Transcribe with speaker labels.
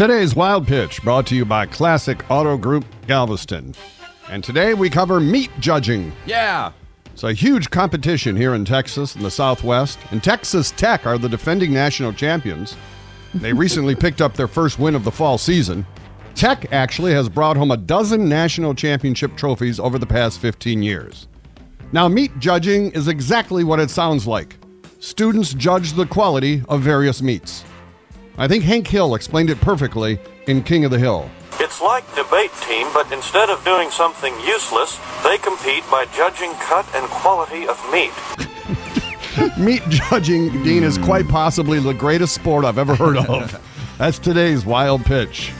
Speaker 1: Today's Wild Pitch brought to you by Classic Auto Group Galveston. And today we cover meat judging.
Speaker 2: Yeah.
Speaker 1: It's a huge competition here in Texas and the Southwest, and Texas Tech are the defending national champions. They recently picked up their first win of the fall season. Tech actually has brought home a dozen national championship trophies over the past 15 years. Now, meat judging is exactly what it sounds like. Students judge the quality of various meats. I think Hank Hill explained it perfectly in King of the Hill.
Speaker 3: It's like debate team, but instead of doing something useless, they compete by judging cut and quality of meat.
Speaker 1: Meat judging, Dean, is quite possibly the greatest sport I've ever heard of. That's today's wild pitch.